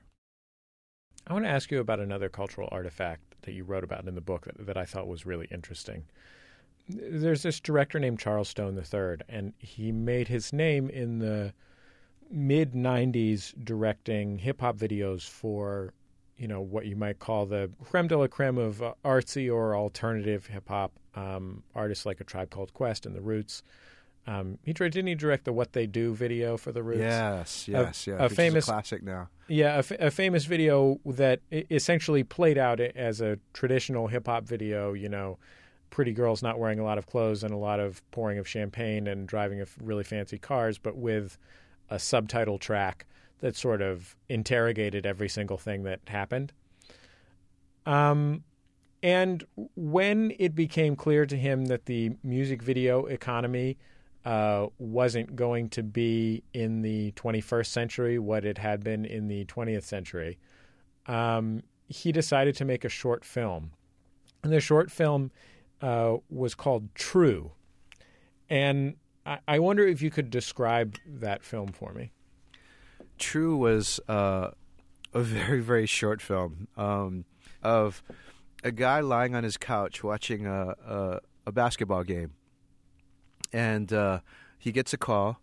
B: I want to ask you about another cultural artifact that you wrote about in the book that, that I thought was really interesting. There's this director named Charles Stone III, and he made his name in the mid 90s directing hip hop videos for, you know, what you might call the creme de la creme of uh, artsy or alternative hip hop um, artists like A Tribe Called Quest and The Roots. Um, he didn't he direct the "What They Do" video for the Roots?
E: Yes, yes,
B: a,
E: yeah.
B: A famous
E: a classic now.
B: Yeah, a, famous video that essentially played out as a traditional hip hop video. You know, pretty girls not wearing a lot of clothes and a lot of pouring of champagne and driving of really fancy cars, but with a subtitle track that sort of interrogated every single thing that happened. Um, and when it became clear to him that the music video economy uh, wasn't going to be in the 21st century what it had been in the 20th century, um, he decided to make a short film. And the short film uh, was called True. And I-, I, wonder if you could describe that film for me.
E: True was uh, a very, very short film um, of a guy lying on his couch watching a, a, a basketball game and uh, he gets a call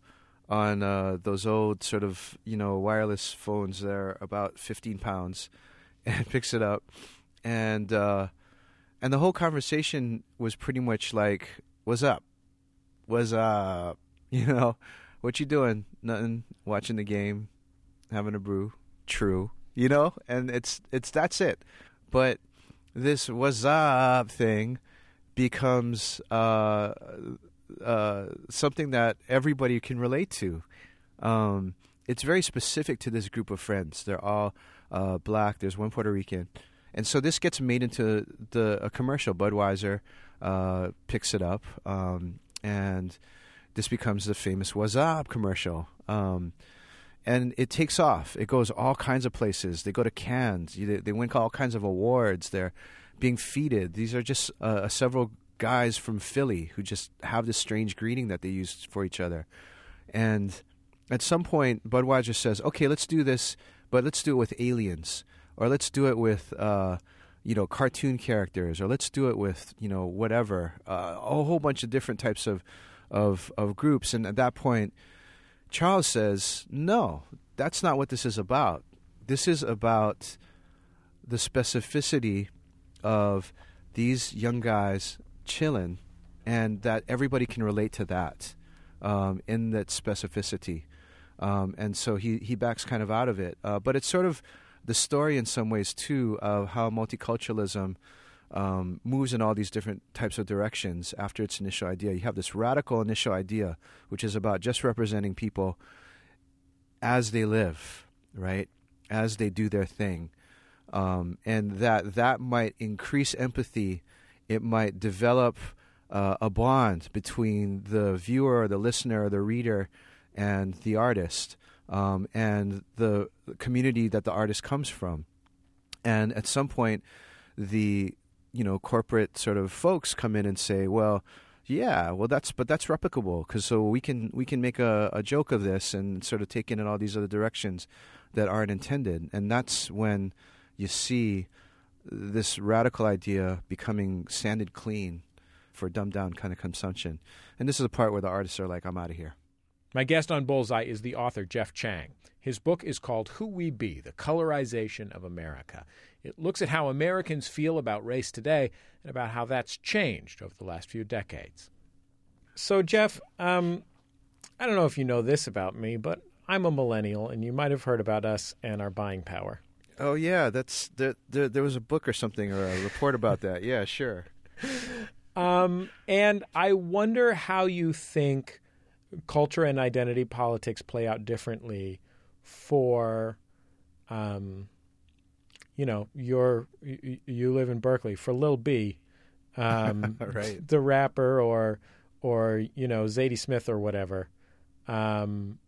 E: on uh, those old sort of you know wireless phones that are about 15 pounds, and picks it up, and uh, and the whole conversation was pretty much like, "What's up? What's up? You know, what you doing? Nothing. Watching the game, having a brew. True. You know, and it's it's that's it. But this "What's up?" thing becomes uh, uh, something that everybody can relate to. Um, it's very specific to this group of friends. They're all uh, black. There's one Puerto Rican, and so this gets made into the a commercial. Budweiser uh, picks it up, um, and this becomes the famous "What's Up" commercial. Um, and it takes off. It goes all kinds of places. They go to Cannes. They, they win all kinds of awards. They're being feted. These are just uh, several guys from Philly who just have this strange greeting that they use for each other. And at some point, Budweiser says, "Okay, let's do this, but let's do it with aliens, or let's do it with." Uh, you know, cartoon characters, or let's do it with you know whatever, uh, a whole bunch of different types of of of groups. And at that point, Charles says, "No, that's not what this is about. This is about the specificity of these young guys chilling, and that everybody can relate to that um, in that specificity." Um, and so he he backs kind of out of it, uh, but it's sort of the story in some ways too of how multiculturalism um, moves in all these different types of directions after its initial idea. You have this radical initial idea, which is about just representing people as they live, right, as they do their thing, um, and that that might increase empathy. It might develop uh, a bond between the viewer, the listener, the reader, and the artist um, and the community that the artist comes from. And at some point, the you know corporate sort of folks come in and say, well. Yeah, well, that's but that's replicable because so we can we can make a, a joke of this and sort of take it in all these other directions that aren't intended, and that's when you see this radical idea becoming sanded clean for dumbed down kind of consumption. And this is the part where the artists are like, I'm out of here.
B: My guest on Bullseye is the author Jeff Chang. His book is called Who We Be The Colorization of America. It looks at how Americans feel about race today and about how that's changed over the last few decades. So, Jeff, um, I don't know if you know this about me, but I'm a millennial, and you might have heard about us and our buying power.
E: Oh yeah, that's there. There, there was a book or something or a report about that. Yeah, sure.
B: Um, and I wonder how you think culture and identity politics play out differently for um, you know your you, you, live in Berkeley for Lil B um,
E: right.
B: the rapper or or you know Zadie Smith or whatever um,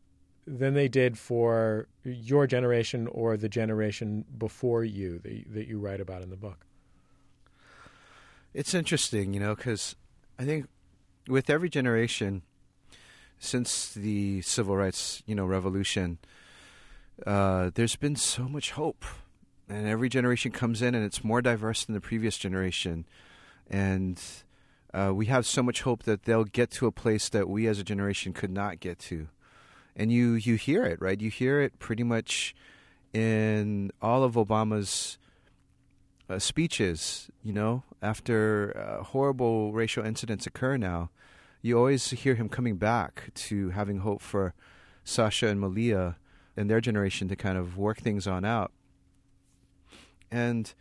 B: than they did for your generation or the generation before you that, that you write about in the book.
E: It's interesting you know because I think with every generation since the civil rights, you know, revolution, uh, there's been so much hope, and every generation comes in, and it's more diverse than the previous generation, and uh, we have so much hope that they'll get to a place that we as a generation could not get to, and you you hear it, right? You hear it pretty much in all of Obama's. Uh, speeches, you know, after uh, horrible racial incidents occur now, you always hear him coming back to having hope for Sasha and Malia and their generation to kind of work things on out. And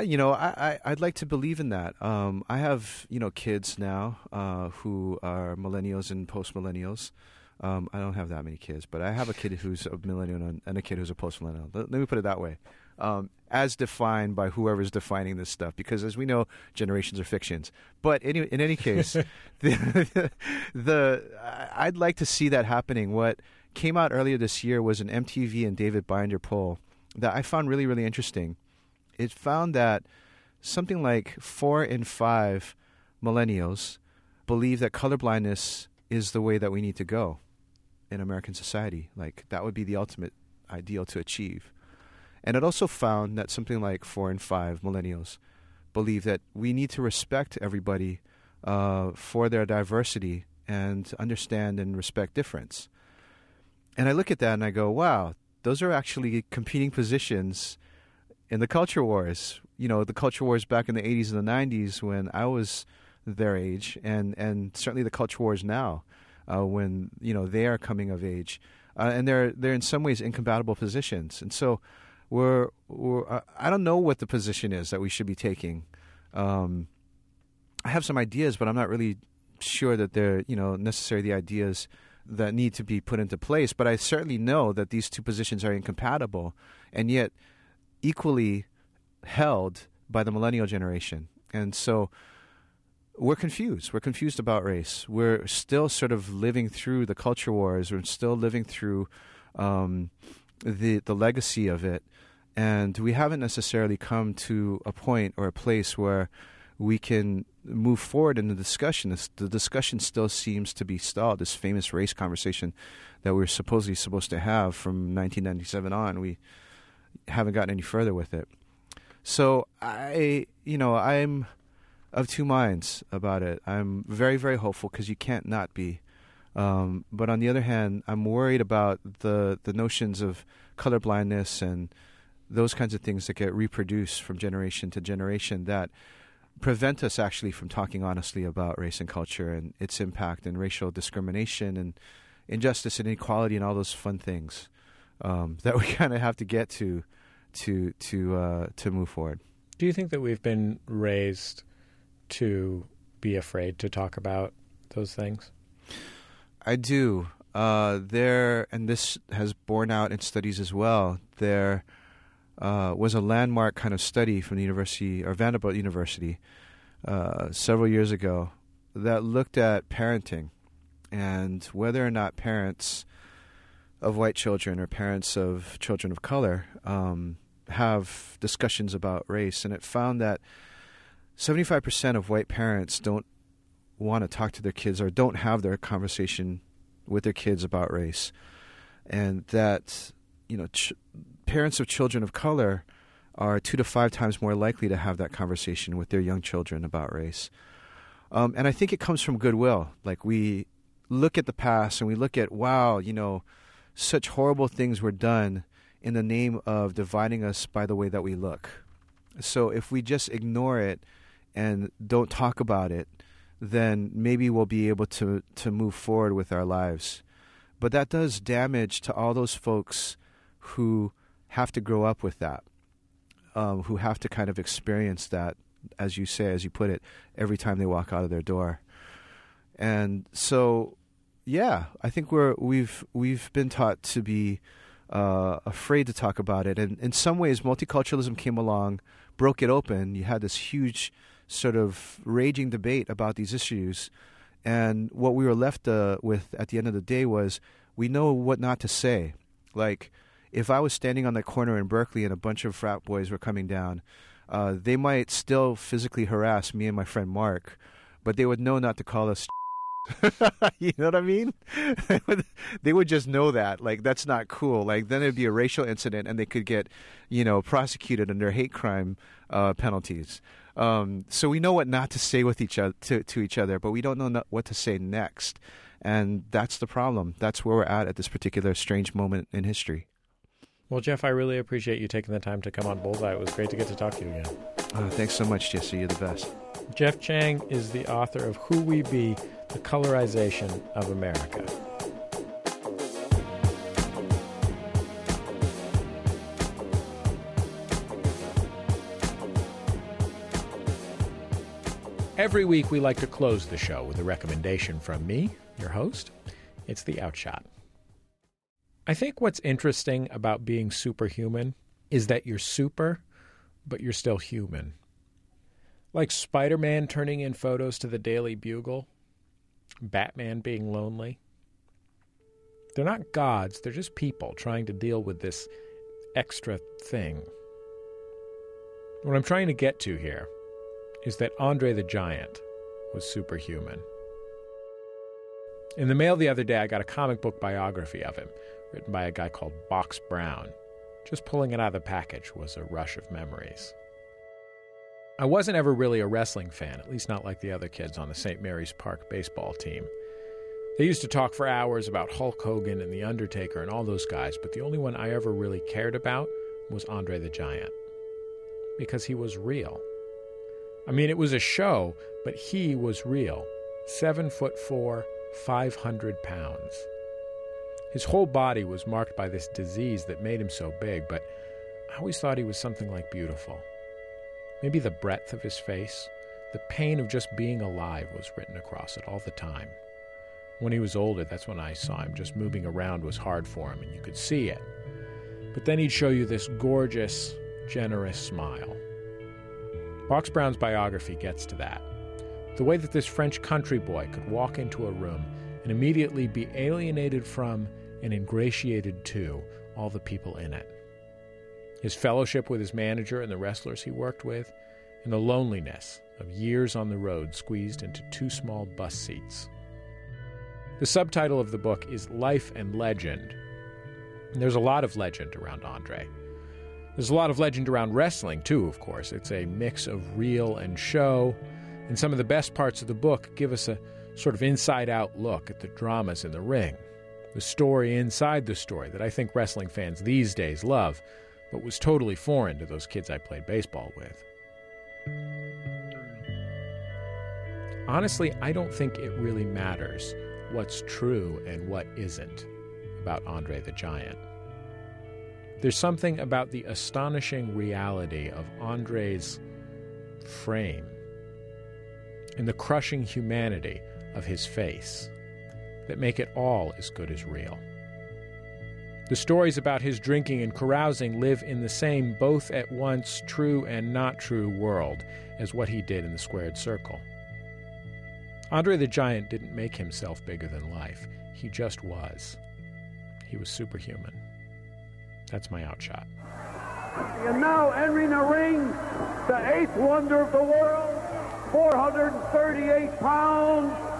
E: you know, I, I would like to believe in that. Um, I have you know kids now uh, who are millennials and post millennials. Um, I don't have that many kids, but I have a kid who's a millennial and a kid who's a post millennial. Let, let, me put it that way um, as defined by whoever's defining this stuff, because as we know, generations are fictions. But any, in any case, the, the I'd like to see that happening. What came out earlier this year was an MTV and David Binder poll that I found really, really interesting. It found that something like four in five millennials believe that colorblindness is the way that we need to go in American society. Like that would be the ultimate ideal to achieve. And it also found that something like four in five millennials believe that we need to respect everybody uh, for their diversity and understand and respect difference. And I look at that and I go, wow, those are actually competing positions in the culture wars. You know, the culture wars back in the 80s and the 90s when I was their age, and, and certainly the culture wars now uh, when, you know, they are coming of age. Uh, and they're, they're in some ways incompatible positions. And so we're, we're I don't know what the position is that we should be taking. Um, I have some ideas, but I'm not really sure that they're you know necessarily the ideas that need to be put into place. But I certainly know that these two positions are incompatible, and yet equally held by the millennial generation. And so we're confused. We're confused about race. We're still sort of living through the culture wars. We're still living through um, the the legacy of it and we haven't necessarily come to a point or a place where we can move forward in the discussion. The discussion still seems to be stalled. This famous race conversation that we are supposedly supposed to have from 1997 on, we haven't gotten any further with it. So I, you know, I'm of two minds about it. I'm very, very hopeful because you can't not be. Um, but on the other hand, I'm worried about the the notions of colorblindness and those kinds of things that get reproduced from generation to generation that prevent us actually from talking honestly about race and culture and its impact and racial discrimination and injustice and inequality and all those fun things um, that we kind of have to get to to to uh, to move forward.
B: Do you think that we've been raised to be afraid to talk about those things?
E: I do. Uh, there, and this has borne out in studies as well. There uh, was a landmark kind of study from the university or Vanderbilt University uh, several years ago that looked at parenting and whether or not parents of white children or parents of children of color um, have discussions about race, and it found that 75% of white parents don't want to talk to their kids or don't have their conversation with their kids about race, and that you know ch- parents of children of color are two to five times more likely to have that conversation with their young children about race. Um, and I think it comes from goodwill. Like we look at the past and we look at wow, you know, such horrible things were done in the name of dividing us by the way that we look. So if we just ignore it and don't talk about it, then maybe we'll be able to to move forward with our lives. But that does damage to all those folks who have to grow up with that, um, who have to kind of experience that, as you say, as you put it, every time they walk out of their door. And so, yeah, I think we're we've we've been taught to be uh, afraid to talk about it, and in some ways, multiculturalism came along, broke it open. You had this huge sort of raging debate about these issues. And what we were left uh, with at the end of the day was we know what not to say. Like, if I was standing on that corner in Berkeley and a bunch of frat boys were coming down, uh, they might still physically harass me and my friend Mark, but they would know not to call us. you know what I mean? they would just know that. Like, that's not cool. Like, then it'd be a racial incident and they could get, you know, prosecuted under hate crime uh, penalties. Um, so we know what not to say with each other to, to each other, but we don't know what to say next, and that's the problem. That's where we're at at this particular strange moment in history.
B: Well, Jeff, I really appreciate you taking the time to come on Bullseye. It was great to get to talk to you again.
E: Uh, thanks so much, Jesse. You're the best.
B: Jeff Chang is the author of Who We Be: The Colorization of America. Every week, we like to close the show with a recommendation from me, your host. It's the Outshot. I think what's interesting about being superhuman is that you're super, but you're still human. Like Spider Man turning in photos to the Daily Bugle, Batman being lonely. They're not gods, they're just people trying to deal with this extra thing. What I'm trying to get to here is that Andre the Giant was superhuman. In the mail the other day, I got a comic book biography of him, written by a guy called Box Brown. Just pulling it out of the package was a rush of memories. I wasn't ever really a wrestling fan, at least not like the other kids on the St. Mary's Park baseball team. They used to talk for hours about Hulk Hogan and The Undertaker and all those guys, but the only one I ever really cared about was Andre the Giant. Because he was real. I mean, it was a show, but he was real. Seven foot four, 500 pounds. His whole body was marked by this disease that made him so big, but I always thought he was something like beautiful. Maybe the breadth of his face, the pain of just being alive was written across it all the time. When he was older, that's when I saw him. Just moving around was hard for him, and you could see it. But then he'd show you this gorgeous, generous smile. Box Brown's biography gets to that. The way that this French country boy could walk into a room and immediately be alienated from and ingratiated to all the people in it. his fellowship with his manager and the wrestlers he worked with, and the loneliness of years on the road squeezed into two small bus seats. The subtitle of the book is Life and Legend. And there's a lot of legend around Andre. There's a lot of legend around wrestling, too, of course. It's a mix of real and show, and some of the best parts of the book give us a sort of inside out look at the dramas in the ring, the story inside the story that I think wrestling fans these days love, but was totally foreign to those kids I played baseball with. Honestly, I don't think it really matters what's true and what isn't about Andre the Giant. There's something about the astonishing reality of Andre's frame and the crushing humanity of his face that make it all as good as real. The stories about his drinking and carousing live in the same both at once true and not true world as what he did in the squared circle. Andre the Giant didn't make himself bigger than life, he just was. He was superhuman. That's my outshot.
N: And now entering the ring, the eighth wonder of the world, 438 pounds,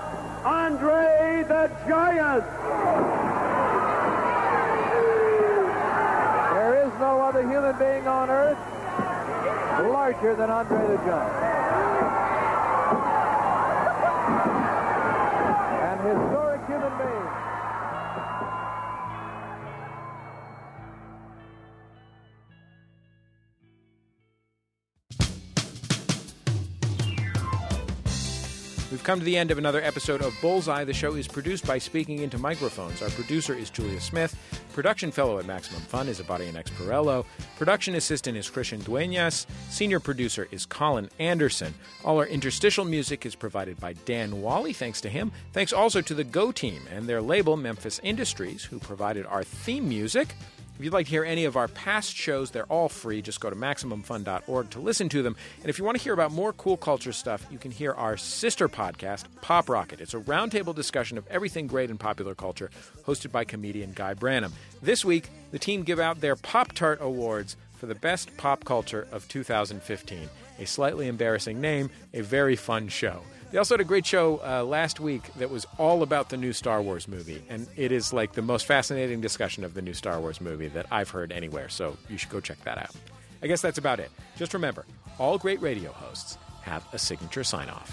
N: Andre the Giant. There is no other human being on earth larger than Andre the Giant. An historic human being.
B: Come to the end of another episode of Bullseye. The show is produced by Speaking Into Microphones. Our producer is Julia Smith. Production fellow at Maximum Fun is Abadian Perello. Production assistant is Christian Duenas. Senior producer is Colin Anderson. All our interstitial music is provided by Dan Wally. Thanks to him. Thanks also to the Go Team and their label, Memphis Industries, who provided our theme music. If you'd like to hear any of our past shows, they're all free. Just go to MaximumFun.org to listen to them. And if you want to hear about more cool culture stuff, you can hear our sister podcast, Pop Rocket. It's a roundtable discussion of everything great in popular culture, hosted by comedian Guy Branum. This week, the team give out their Pop Tart Awards for the best pop culture of 2015. A slightly embarrassing name, a very fun show. They also had a great show uh, last week that was all about the new Star Wars movie, and it is like the most fascinating discussion of the new Star Wars movie that I've heard anywhere, so you should go check that out. I guess that's about it. Just remember, all great radio hosts have a signature sign off.